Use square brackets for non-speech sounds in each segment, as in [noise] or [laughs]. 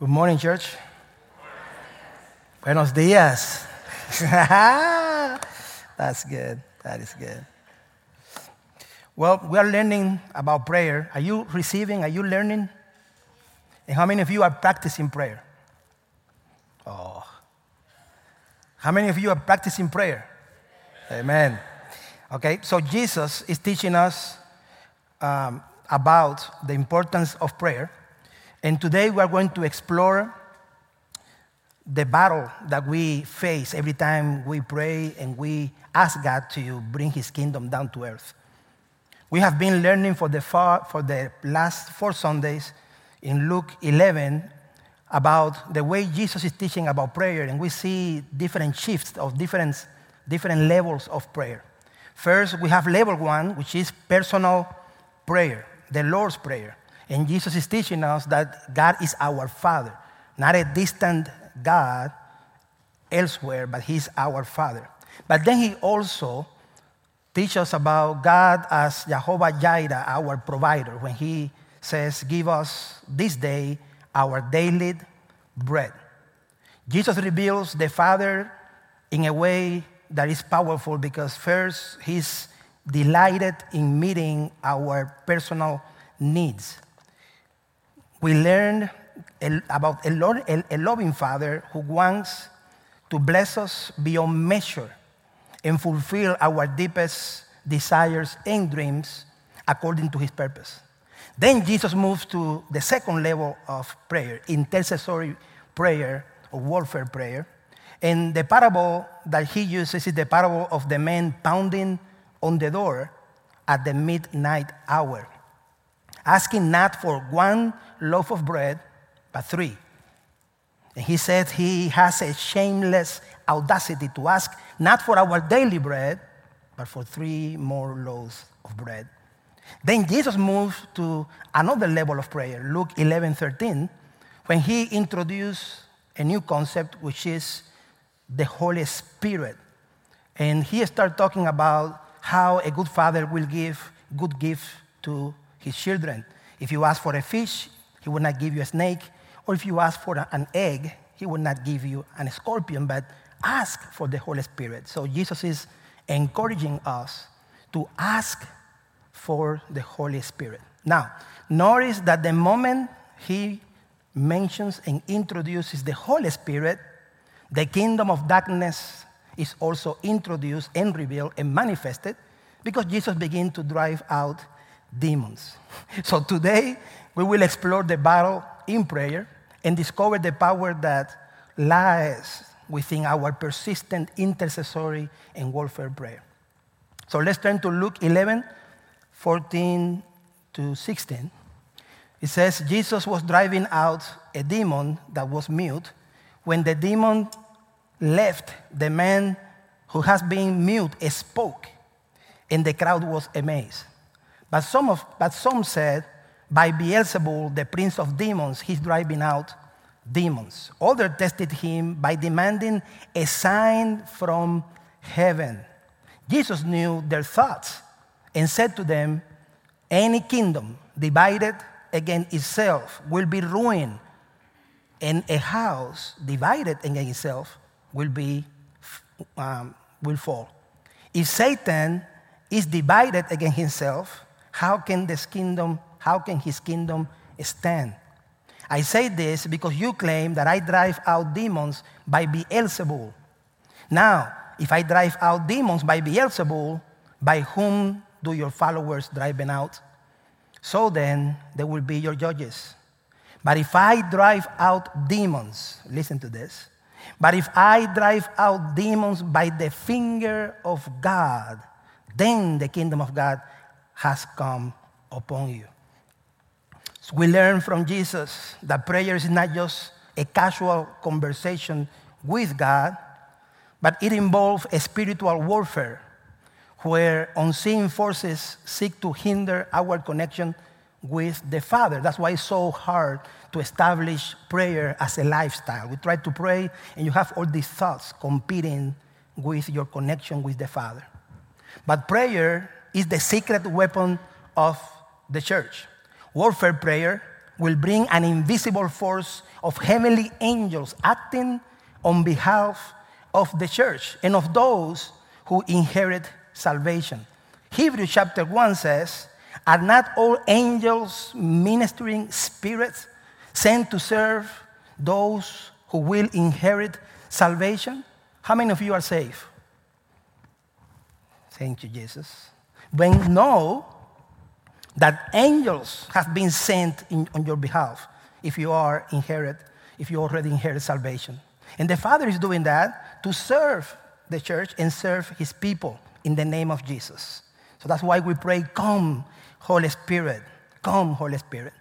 Good morning, church. Buenos dias. [laughs] That's good. That is good. Well, we are learning about prayer. Are you receiving? Are you learning? And how many of you are practicing prayer? Oh. How many of you are practicing prayer? Amen. Okay, so Jesus is teaching us um, about the importance of prayer. And today we are going to explore the battle that we face every time we pray and we ask God to bring His kingdom down to earth. We have been learning for the, far, for the last four Sundays in Luke 11 about the way Jesus is teaching about prayer, and we see different shifts of different, different levels of prayer. First, we have level one, which is personal prayer, the Lord's Prayer. And Jesus is teaching us that God is our Father, not a distant God elsewhere, but He's our Father. But then He also teaches us about God as Jehovah Jireh, our provider, when He says, Give us this day our daily bread. Jesus reveals the Father in a way that is powerful because first, He's delighted in meeting our personal needs. We learn about a loving Father who wants to bless us beyond measure and fulfill our deepest desires and dreams according to His purpose. Then Jesus moves to the second level of prayer, intercessory prayer or warfare prayer. And the parable that he uses is the parable of the man pounding on the door at the midnight hour, asking not for one loaf of bread, but three. And he said he has a shameless audacity to ask not for our daily bread, but for three more loaves of bread. Then Jesus moved to another level of prayer, Luke 11 13, when he introduced a new concept, which is the Holy Spirit. And he started talking about how a good father will give good gifts to his children. If you ask for a fish, he will not give you a snake. Or if you ask for an egg, he will not give you a scorpion, but ask for the Holy Spirit. So Jesus is encouraging us to ask for the Holy Spirit. Now, notice that the moment he mentions and introduces the Holy Spirit, the kingdom of darkness is also introduced and revealed and manifested because Jesus began to drive out demons. [laughs] So today, we will explore the battle in prayer and discover the power that lies within our persistent intercessory and warfare prayer. So let's turn to Luke 11, 14 to 16. It says, Jesus was driving out a demon that was mute. When the demon left, the man who has been mute spoke, and the crowd was amazed. But some, of, but some said, by Beelzebul, the prince of demons, he's driving out demons. Others tested him by demanding a sign from heaven. Jesus knew their thoughts and said to them, Any kingdom divided against itself will be ruined, and a house divided against itself will, be, um, will fall. If Satan is divided against himself, how can this kingdom, how can his kingdom stand? I say this because you claim that I drive out demons by Beelzebul. Now, if I drive out demons by Beelzebul, by whom do your followers drive them out? So then, they will be your judges. But if I drive out demons, listen to this. But if I drive out demons by the finger of God, then the kingdom of God has come upon you. So we learn from Jesus that prayer is not just a casual conversation with God, but it involves a spiritual warfare where unseen forces seek to hinder our connection with the Father. That's why it's so hard to establish prayer as a lifestyle. We try to pray, and you have all these thoughts competing with your connection with the Father. But prayer is the secret weapon of the church. Warfare prayer will bring an invisible force of heavenly angels acting on behalf of the church and of those who inherit salvation. Hebrews chapter 1 says, Are not all angels ministering spirits sent to serve those who will inherit salvation? How many of you are saved? Thank you, Jesus. When know that angels have been sent in, on your behalf if you are inherit, if you already inherit salvation. And the Father is doing that to serve the church and serve his people in the name of Jesus. So that's why we pray, Come, Holy Spirit. Come, Holy Spirit.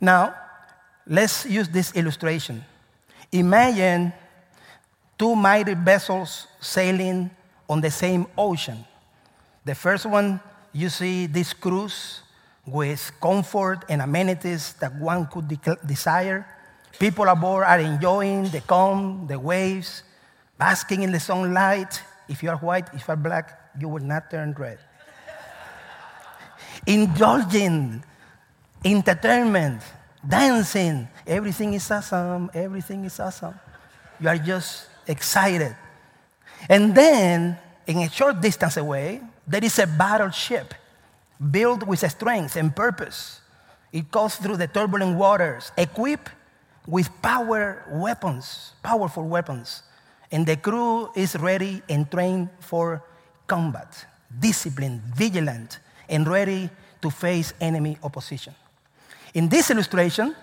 Now, let's use this illustration. Imagine two mighty vessels sailing on the same ocean. The first one, you see this cruise with comfort and amenities that one could de- desire. People aboard are enjoying the calm, the waves, basking in the sunlight. If you are white, if you are black, you will not turn red. [laughs] Indulging, entertainment, dancing, everything is awesome, everything is awesome. You are just excited. And then, in a short distance away, there is a battleship built with strength and purpose. It goes through the turbulent waters, equipped with power weapons, powerful weapons. And the crew is ready and trained for combat, disciplined, vigilant, and ready to face enemy opposition. In this illustration,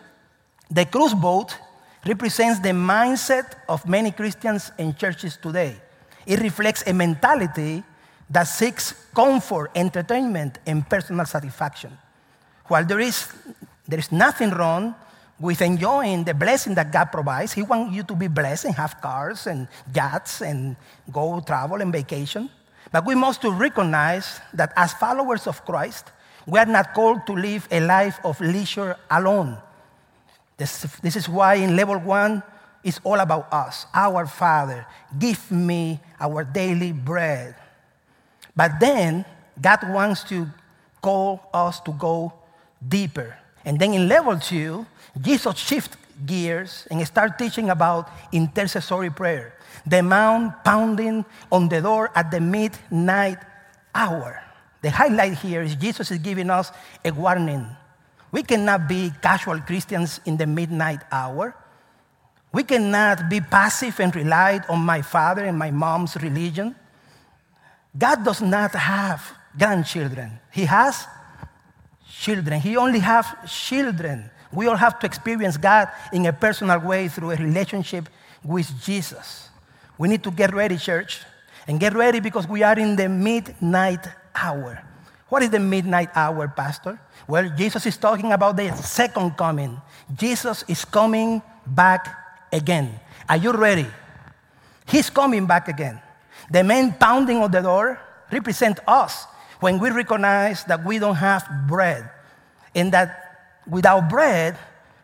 the cruise boat represents the mindset of many Christians and churches today. It reflects a mentality that seeks comfort, entertainment, and personal satisfaction. While there is, there is nothing wrong with enjoying the blessing that God provides, He wants you to be blessed and have cars and yachts and go travel and vacation. But we must to recognize that as followers of Christ, we are not called to live a life of leisure alone. This, this is why in level one, it's all about us. Our Father, give me our daily bread. But then God wants to call us to go deeper. And then in level two, Jesus shifts gears and start teaching about intercessory prayer. The mount pounding on the door at the midnight hour. The highlight here is Jesus is giving us a warning. We cannot be casual Christians in the midnight hour. We cannot be passive and rely on my father and my mom's religion. God does not have grandchildren. He has children. He only has children. We all have to experience God in a personal way through a relationship with Jesus. We need to get ready, church, and get ready because we are in the midnight hour. What is the midnight hour, Pastor? Well, Jesus is talking about the second coming. Jesus is coming back again. Are you ready? He's coming back again. The men pounding on the door represent us when we recognize that we don't have bread and that without bread,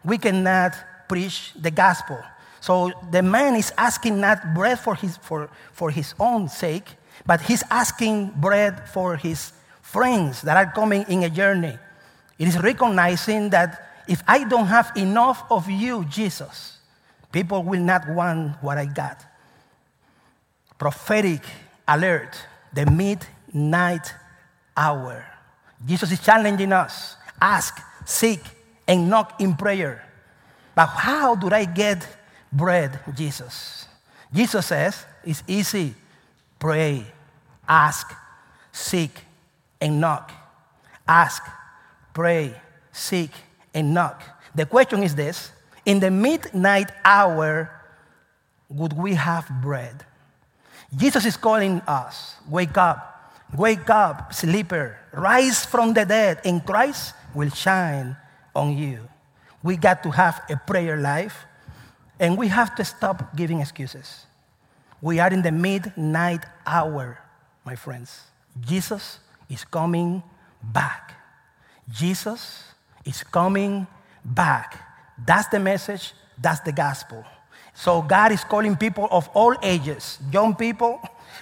we cannot preach the gospel. So the man is asking not bread for his, for, for his own sake, but he's asking bread for his friends that are coming in a journey. It is recognizing that if I don't have enough of you, Jesus, people will not want what I got prophetic alert, the midnight hour. Jesus is challenging us ask, seek, and knock in prayer. But how do I get bread, Jesus? Jesus says it's easy pray, ask, seek, and knock. Ask, pray, seek, and knock. The question is this In the midnight hour, would we have bread? Jesus is calling us wake up, wake up, sleeper, rise from the dead, and Christ will shine on you. We got to have a prayer life, and we have to stop giving excuses. We are in the midnight hour, my friends. Jesus is coming back. Jesus is coming back. That's the message, that's the gospel. So God is calling people of all ages, young people,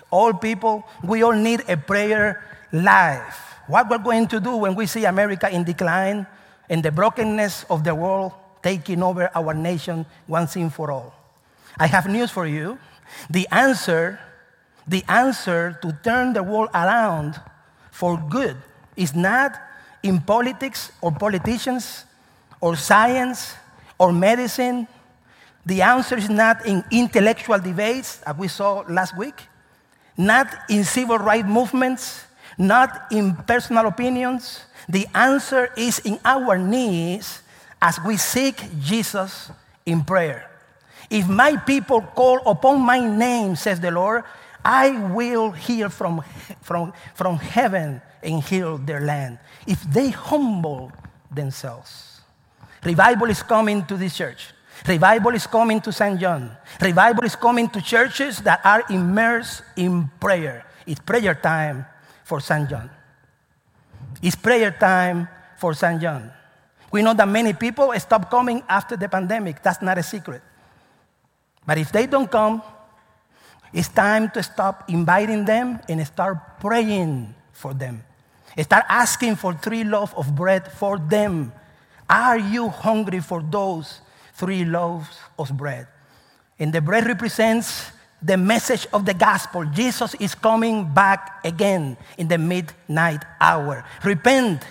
old people. We all need a prayer life. What we're going to do when we see America in decline and the brokenness of the world taking over our nation once and for all. I have news for you. The answer, the answer to turn the world around for good is not in politics or politicians or science or medicine. The answer is not in intellectual debates, as we saw last week, not in civil rights movements, not in personal opinions. The answer is in our knees as we seek Jesus in prayer. If my people call upon my name, says the Lord, I will hear from, from, from heaven and heal their land. If they humble themselves. Revival is coming to this church. Revival is coming to St. John. Revival is coming to churches that are immersed in prayer. It's prayer time for St. John. It's prayer time for St. John. We know that many people stop coming after the pandemic. That's not a secret. But if they don't come, it's time to stop inviting them and start praying for them. Start asking for three loaves of bread for them. Are you hungry for those three loaves of bread? And the bread represents the message of the gospel. Jesus is coming back again in the midnight hour. Repent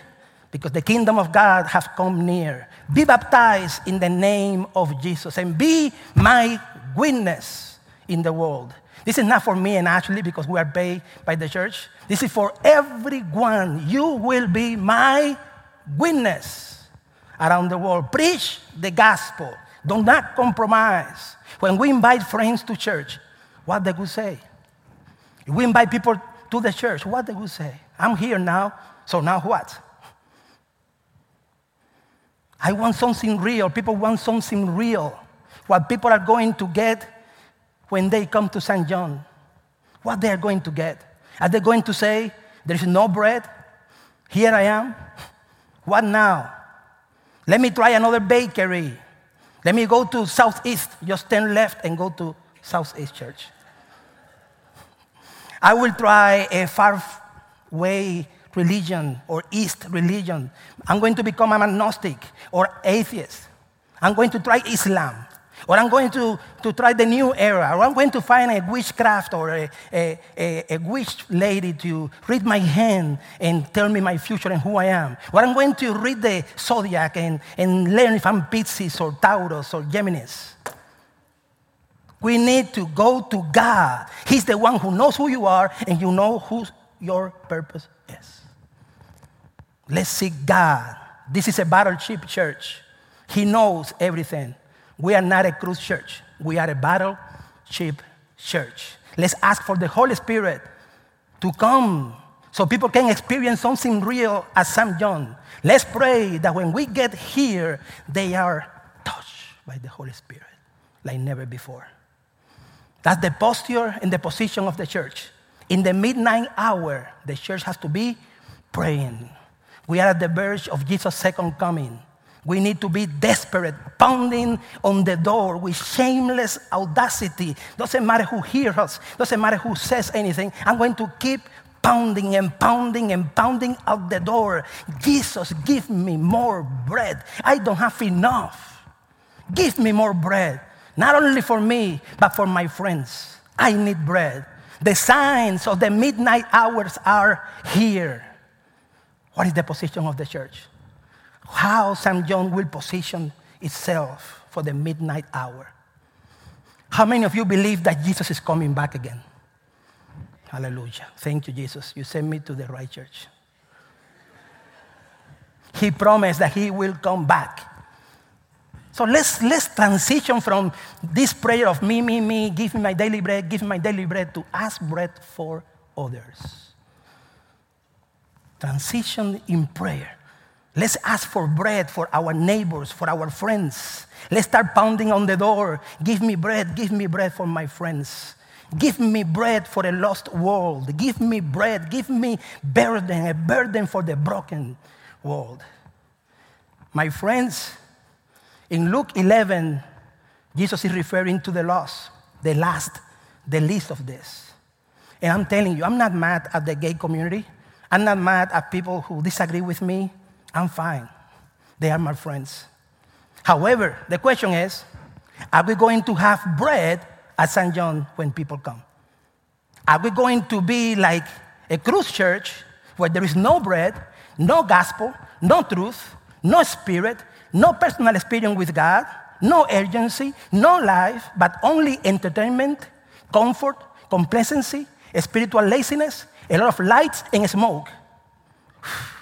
because the kingdom of God has come near. Be baptized in the name of Jesus and be my witness in the world. This is not for me and Ashley because we are paid by the church. This is for everyone. You will be my witness around the world. Preach the gospel. Do not compromise. When we invite friends to church, what they would say? If we invite people to the church, what they would say? I'm here now, so now what? I want something real. People want something real. What people are going to get when they come to St. John, what they are going to get. Are they going to say, There is no bread? Here I am? What now? Let me try another bakery. Let me go to Southeast, just turn left and go to Southeast Church. I will try a far way religion or East religion. I'm going to become an agnostic or atheist. I'm going to try Islam. Or I'm going to, to try the new era. Or I'm going to find a witchcraft or a, a, a, a witch lady to read my hand and tell me my future and who I am. Or I'm going to read the zodiac and, and learn if I'm Pisces or Taurus or Geminis. We need to go to God. He's the one who knows who you are and you know who your purpose is. Let's seek God. This is a battleship church. He knows everything. We are not a cruise church. We are a battleship church. Let's ask for the Holy Spirit to come so people can experience something real at St. John. Let's pray that when we get here, they are touched by the Holy Spirit like never before. That's the posture and the position of the church. In the midnight hour, the church has to be praying. We are at the verge of Jesus' second coming. We need to be desperate, pounding on the door with shameless audacity. Doesn't matter who hears us, doesn't matter who says anything. I'm going to keep pounding and pounding and pounding out the door. Jesus, give me more bread. I don't have enough. Give me more bread. Not only for me, but for my friends. I need bread. The signs of the midnight hours are here. What is the position of the church? How St. John will position itself for the midnight hour. How many of you believe that Jesus is coming back again? Hallelujah. Thank you, Jesus. You sent me to the right church. He promised that He will come back. So let's, let's transition from this prayer of me, me, me, give me my daily bread, give me my daily bread, to ask bread for others. Transition in prayer. Let's ask for bread for our neighbors, for our friends. Let's start pounding on the door. Give me bread, give me bread for my friends. Give me bread for a lost world. Give me bread, give me burden, a burden for the broken world. My friends, in Luke 11, Jesus is referring to the lost, the last, the least of this. And I'm telling you, I'm not mad at the gay community. I'm not mad at people who disagree with me. I'm fine. They are my friends. However, the question is are we going to have bread at St. John when people come? Are we going to be like a cruise church where there is no bread, no gospel, no truth, no spirit, no personal experience with God, no urgency, no life, but only entertainment, comfort, complacency, spiritual laziness, a lot of lights and smoke? [sighs]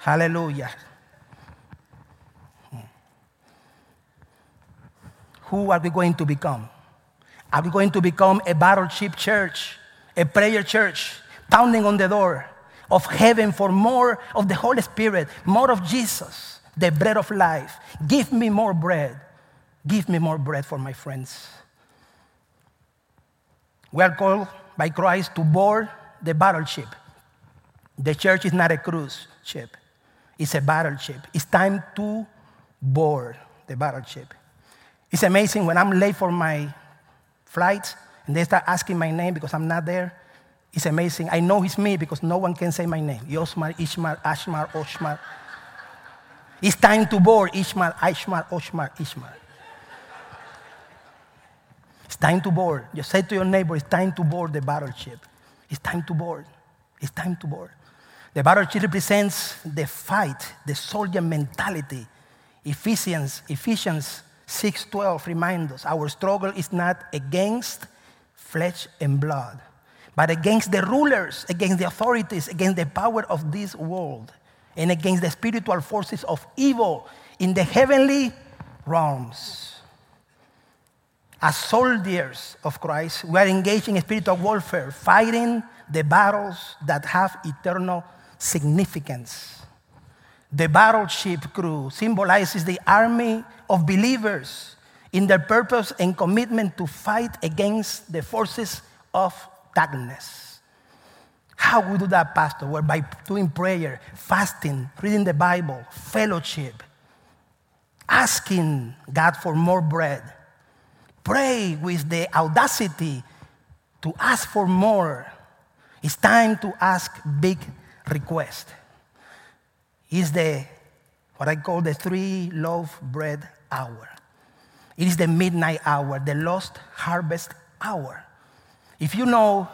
Hallelujah. Who are we going to become? Are we going to become a battleship church, a prayer church, pounding on the door of heaven for more of the Holy Spirit, more of Jesus, the bread of life? Give me more bread. Give me more bread for my friends. We are called by Christ to board the battleship. The church is not a cruise ship, it's a battleship. It's time to board the battleship. It's amazing when I'm late for my flight and they start asking my name because I'm not there. It's amazing. I know it's me because no one can say my name. Yosmar, Ishmar, Ashmar, Oshmar. It's time to board Ishmar, Ishmar, Oshmar, Ishmar. It's time to board. Just say to your neighbor, it's time to board the battleship. It's time to board. It's time to board. The battleship represents the fight, the soldier mentality. Ephesians, Ephesians 6:12 reminds us our struggle is not against flesh and blood, but against the rulers, against the authorities, against the power of this world, and against the spiritual forces of evil in the heavenly realms. As soldiers of Christ, we are engaged in spiritual warfare, fighting the battles that have eternal significance. The battleship crew symbolizes the army of believers in their purpose and commitment to fight against the forces of darkness. How we do that, Pastor? Well, by doing prayer, fasting, reading the Bible, fellowship, asking God for more bread. Pray with the audacity to ask for more. It's time to ask big requests is the what I call the three loaf bread hour. It is the midnight hour, the lost harvest hour. If you know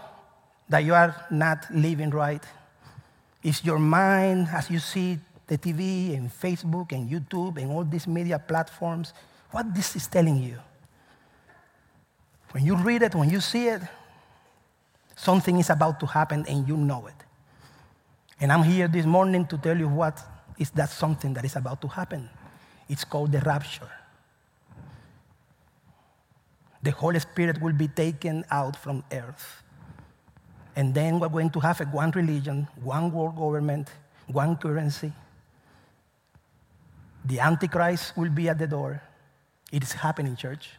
that you are not living right, if your mind, as you see the TV and Facebook and YouTube and all these media platforms, what this is telling you. When you read it, when you see it, something is about to happen and you know it. And I'm here this morning to tell you what is that something that is about to happen. It's called the rapture. The Holy Spirit will be taken out from earth. And then we're going to have one religion, one world government, one currency. The Antichrist will be at the door. It is happening, church.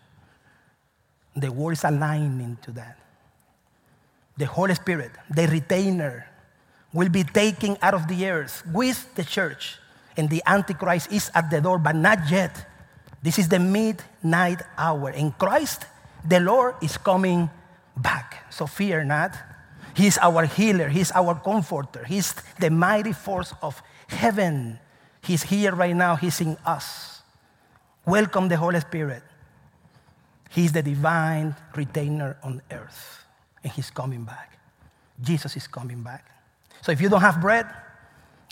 The world is aligning to that. The Holy Spirit, the retainer, will be taken out of the earth with the church. And the Antichrist is at the door, but not yet. This is the midnight hour. In Christ, the Lord is coming back. So fear not. He's our healer, He's our comforter, He's the mighty force of heaven. He's here right now, He's in us. Welcome the Holy Spirit. He's the divine retainer on earth, and He's coming back. Jesus is coming back. So if you don't have bread,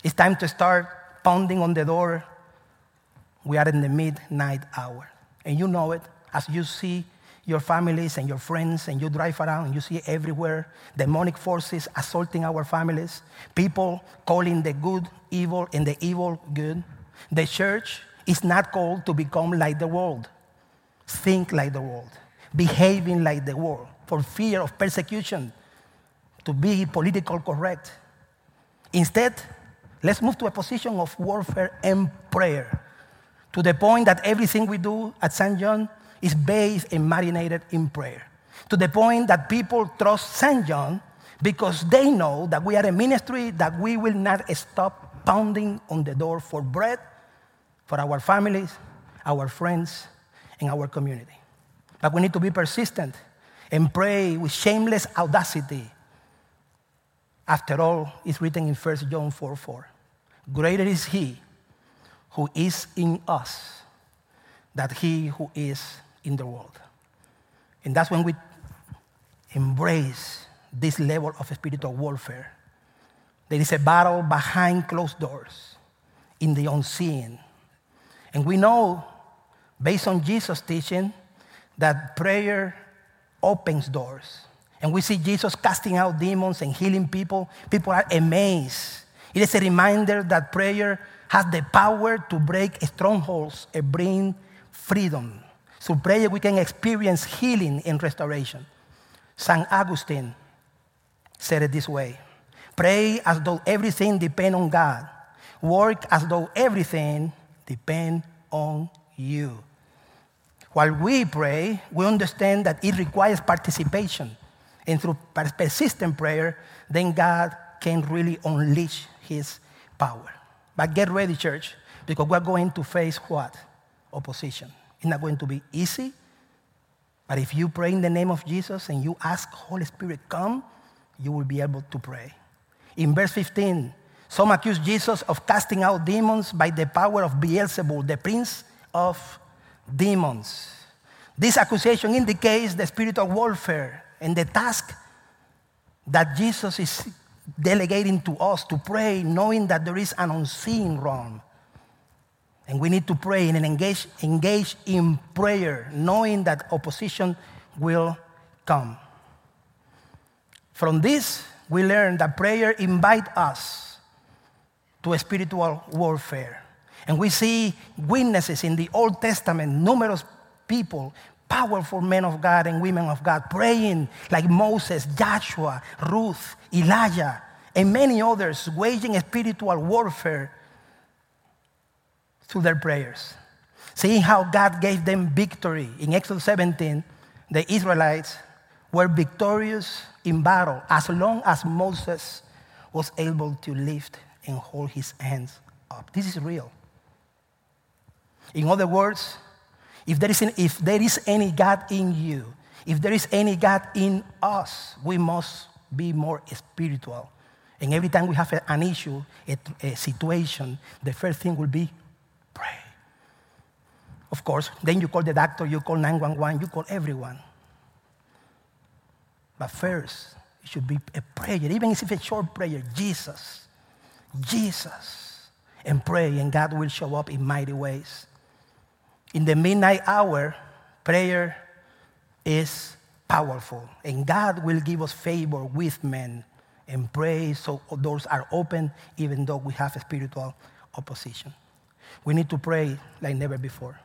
it's time to start pounding on the door. We are in the midnight hour. And you know it as you see your families and your friends and you drive around and you see everywhere demonic forces assaulting our families, people calling the good evil and the evil good. The church is not called to become like the world, think like the world, behaving like the world for fear of persecution, to be politically correct. Instead, let's move to a position of warfare and prayer to the point that everything we do at St. John is based and marinated in prayer. To the point that people trust St. John because they know that we are a ministry that we will not stop pounding on the door for bread for our families, our friends, and our community. But we need to be persistent and pray with shameless audacity after all, it's written in 1 John 4 4. greater is he who is in us than he who is in the world. And that's when we embrace this level of spiritual warfare. There is a battle behind closed doors, in the unseen. And we know, based on Jesus' teaching, that prayer opens doors. And we see Jesus casting out demons and healing people. People are amazed. It is a reminder that prayer has the power to break strongholds and bring freedom. Through prayer, we can experience healing and restoration. St. Augustine said it this way Pray as though everything depends on God. Work as though everything depends on you. While we pray, we understand that it requires participation. And through persistent prayer, then God can really unleash his power. But get ready, church, because we're going to face what? Opposition. It's not going to be easy. But if you pray in the name of Jesus and you ask Holy Spirit, come, you will be able to pray. In verse 15, some accuse Jesus of casting out demons by the power of Beelzebul, the prince of demons. This accusation indicates the spirit of warfare and the task that Jesus is delegating to us to pray, knowing that there is an unseen realm. And we need to pray and engage, engage in prayer, knowing that opposition will come. From this, we learn that prayer invites us to a spiritual warfare. And we see witnesses in the Old Testament, numerous people, powerful men of God and women of God, praying like Moses, Joshua, Ruth, Elijah, and many others, waging spiritual warfare through their prayers. Seeing how God gave them victory. In Exodus 17, the Israelites were victorious in battle as long as Moses was able to lift and hold his hands up. This is real. In other words, if there, is an, if there is any God in you, if there is any God in us, we must be more spiritual. And every time we have an issue, a, a situation, the first thing will be pray. Of course, then you call the doctor, you call 911, you call everyone. But first, it should be a prayer, even if it's a short prayer Jesus, Jesus, and pray, and God will show up in mighty ways. In the midnight hour, prayer is powerful, and God will give us favor with men and pray so doors are open, even though we have spiritual opposition. We need to pray like never before.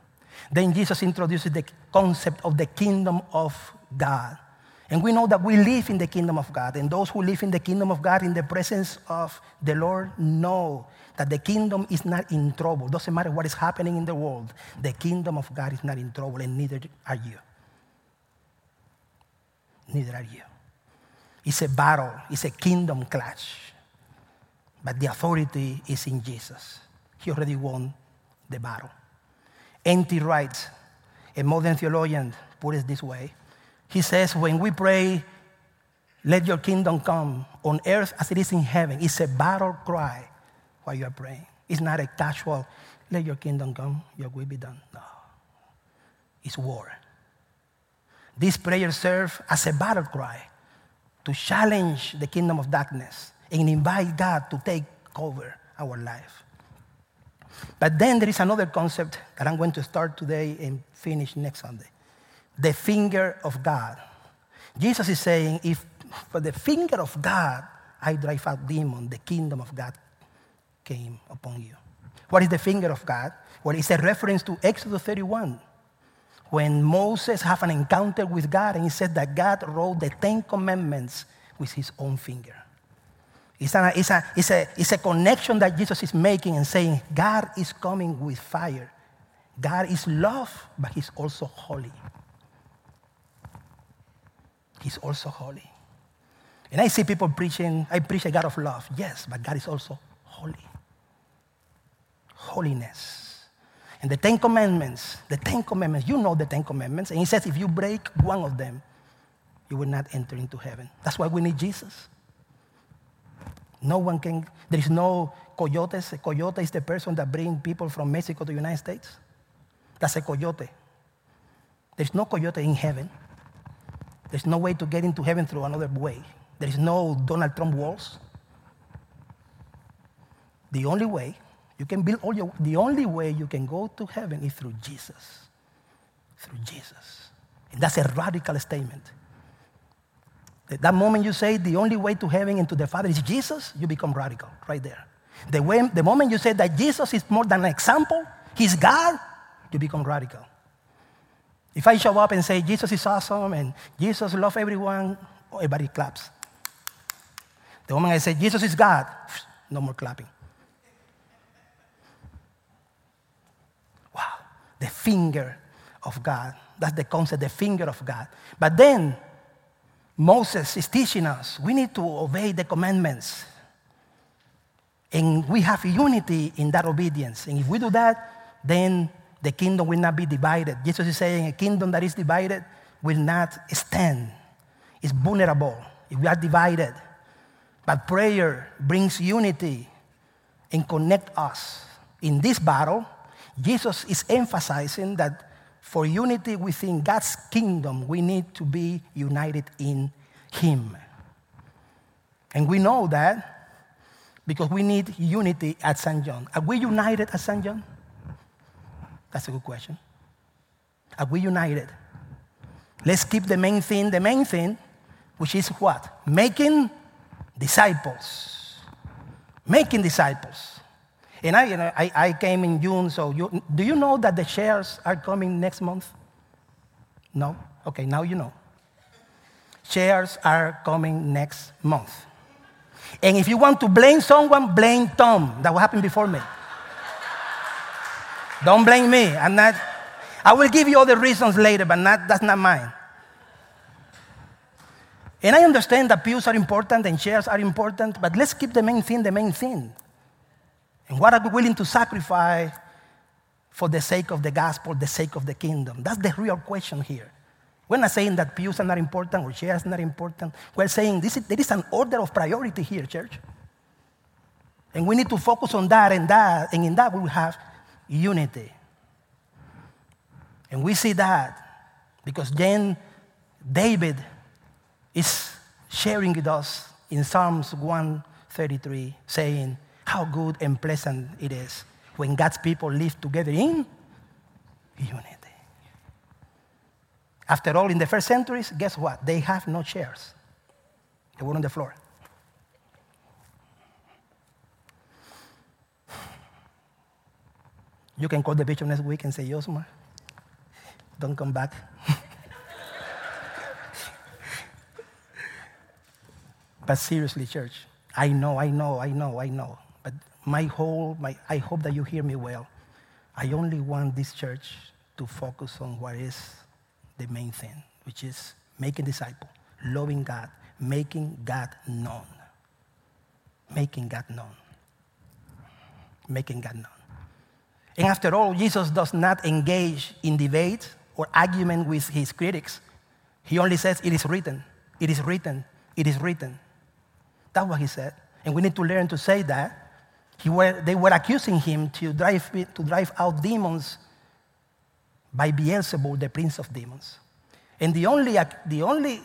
Then Jesus introduces the concept of the kingdom of God. And we know that we live in the kingdom of God. And those who live in the kingdom of God in the presence of the Lord know that the kingdom is not in trouble. Doesn't matter what is happening in the world, the kingdom of God is not in trouble, and neither are you. Neither are you. It's a battle, it's a kingdom clash. But the authority is in Jesus. He already won the battle. N.T. Wright, a modern theologian, put it this way he says, when we pray, let your kingdom come on earth as it is in heaven, it's a battle cry while you are praying. It's not a casual, let your kingdom come, your will be done. No. It's war. This prayer serves as a battle cry to challenge the kingdom of darkness and invite God to take over our life. But then there is another concept that I'm going to start today and finish next Sunday the finger of God. Jesus is saying, if for the finger of God I drive out demon, the kingdom of God came upon you. What is the finger of God? Well, it's a reference to Exodus 31, when Moses had an encounter with God and he said that God wrote the Ten Commandments with his own finger. It's a, it's, a, it's, a, it's a connection that Jesus is making and saying, God is coming with fire. God is love, but he's also holy. He's also holy. And I see people preaching, I preach a God of love. Yes, but God is also holy. Holiness. And the Ten Commandments, the Ten Commandments, you know the Ten Commandments. And he says if you break one of them, you will not enter into heaven. That's why we need Jesus. No one can, there is no coyotes. A coyote is the person that brings people from Mexico to the United States. That's a coyote. There's no coyote in heaven. There's no way to get into heaven through another way. There is no Donald Trump walls. The only way you can build all your, the only way you can go to heaven is through Jesus. Through Jesus. And that's a radical statement. That moment you say the only way to heaven and to the Father is Jesus, you become radical right there. The, way, the moment you say that Jesus is more than an example, He's God, you become radical. If I show up and say Jesus is awesome and Jesus loves everyone, everybody claps. The moment I say Jesus is God, no more clapping. Wow, the finger of God. That's the concept, the finger of God. But then Moses is teaching us we need to obey the commandments. And we have unity in that obedience. And if we do that, then the kingdom will not be divided. Jesus is saying a kingdom that is divided will not stand. It's vulnerable if we are divided. But prayer brings unity and connect us. In this battle, Jesus is emphasizing that for unity within God's kingdom, we need to be united in Him. And we know that because we need unity at St. John. Are we united at St. John? That's a good question. Are we united? Let's keep the main thing, the main thing, which is what? Making disciples. Making disciples. And I, you know, I, I came in June, so you, do you know that the shares are coming next month? No? Okay, now you know. Shares are coming next month. And if you want to blame someone, blame Tom. That will happen before me. Don't blame me. I'm not, I will give you all the reasons later, but not, that's not mine. And I understand that pews are important and shares are important, but let's keep the main thing the main thing. And what are we willing to sacrifice for the sake of the gospel, the sake of the kingdom? That's the real question here. We're not saying that pews are not important or chairs are not important. We're saying is, there is an order of priority here, church. And we need to focus on that and that, and in that we will have unity. And we see that because then David is sharing with us in Psalms 133, saying, how good and pleasant it is when God's people live together in unity. After all, in the first centuries, guess what? They have no chairs. They were on the floor. You can call the bishop next week and say, Yosma, don't come back. [laughs] but seriously, church, I know, I know, I know, I know But my whole, my, I hope that you hear me well. I only want this church to focus on what is the main thing, which is making disciples, loving God, making God known. Making God known. Making God known. And after all, Jesus does not engage in debate or argument with his critics. He only says, It is written, it is written, it is written. That's what he said. And we need to learn to say that were, they were accusing him to drive, to drive out demons by Beelzebul, the prince of demons. And the only, the only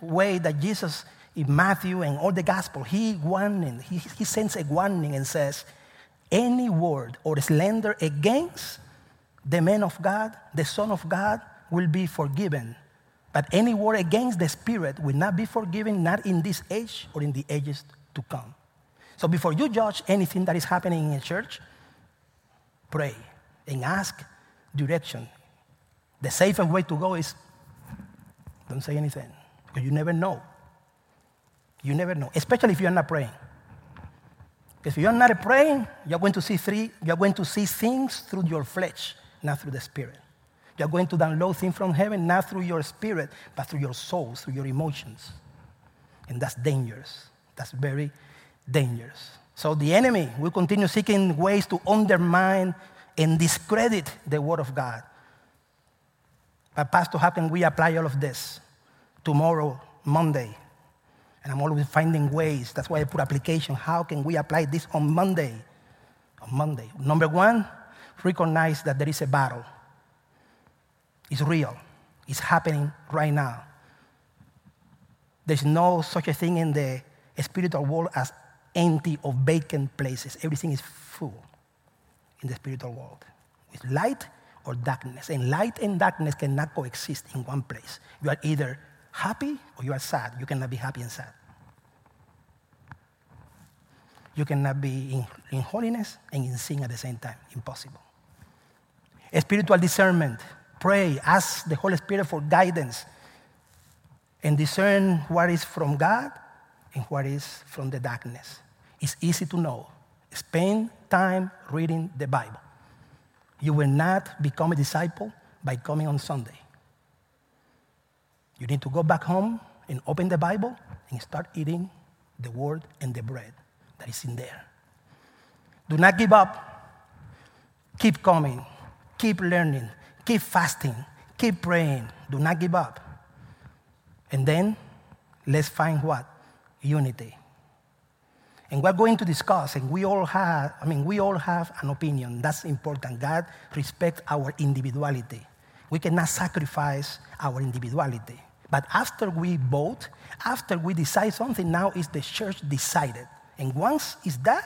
way that Jesus, in Matthew and all the gospel, he warning, he, he sends a warning and says, any word or slander against the man of God, the Son of God, will be forgiven. But any word against the Spirit will not be forgiven, not in this age or in the ages to come. So before you judge anything that is happening in a church, pray and ask direction. The safest way to go is don't say anything because you never know. You never know, especially if you're not praying. If you're not praying, you're going to see three, you're going to see things through your flesh, not through the spirit. You're going to download things from heaven, not through your spirit, but through your soul, through your emotions. And that's dangerous. That's very dangerous. So the enemy will continue seeking ways to undermine and discredit the Word of God. But, Pastor, how can we apply all of this tomorrow, Monday? And I'm always finding ways. That's why I put application. How can we apply this on Monday? On Monday. Number one, recognize that there is a battle. It's real. It's happening right now. There's no such a thing in the spiritual world as empty or vacant places. Everything is full in the spiritual world with light or darkness. And light and darkness cannot coexist in one place. You are either happy or you are sad. You cannot be happy and sad. You cannot be in, in holiness and in sin at the same time. Impossible. Spiritual discernment. Pray, ask the Holy Spirit for guidance and discern what is from God and what is from the darkness. It's easy to know. Spend time reading the Bible. You will not become a disciple by coming on Sunday. You need to go back home and open the Bible and start eating the word and the bread that is in there. Do not give up. Keep coming. Keep learning. Keep fasting. Keep praying. Do not give up. And then let's find what? Unity. And we're going to discuss, and we all have, I mean, we all have an opinion. That's important. God respects our individuality. We cannot sacrifice our individuality. But after we vote, after we decide something, now is the church decided. And once it's that,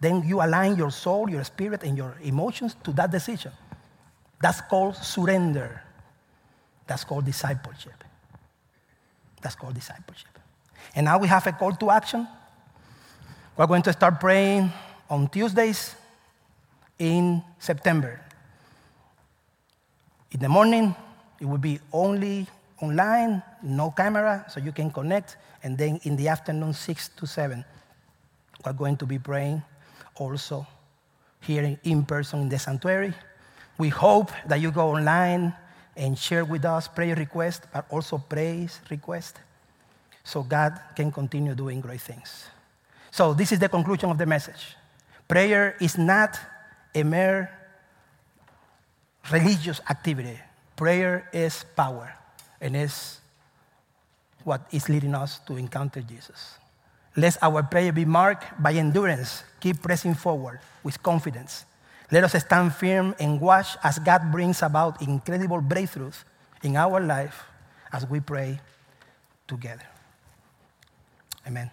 then you align your soul, your spirit, and your emotions to that decision. That's called surrender. That's called discipleship. That's called discipleship. And now we have a call to action. We're going to start praying on Tuesdays in September. In the morning, it will be only online, no camera, so you can connect. And then in the afternoon, 6 to 7, we're going to be praying also here in person in the sanctuary. We hope that you go online and share with us prayer requests, but also praise requests, so God can continue doing great things. So, this is the conclusion of the message. Prayer is not a mere religious activity, prayer is power and is what is leading us to encounter Jesus. Let our prayer be marked by endurance. Keep pressing forward with confidence. Let us stand firm and watch as God brings about incredible breakthroughs in our life as we pray together. Amen.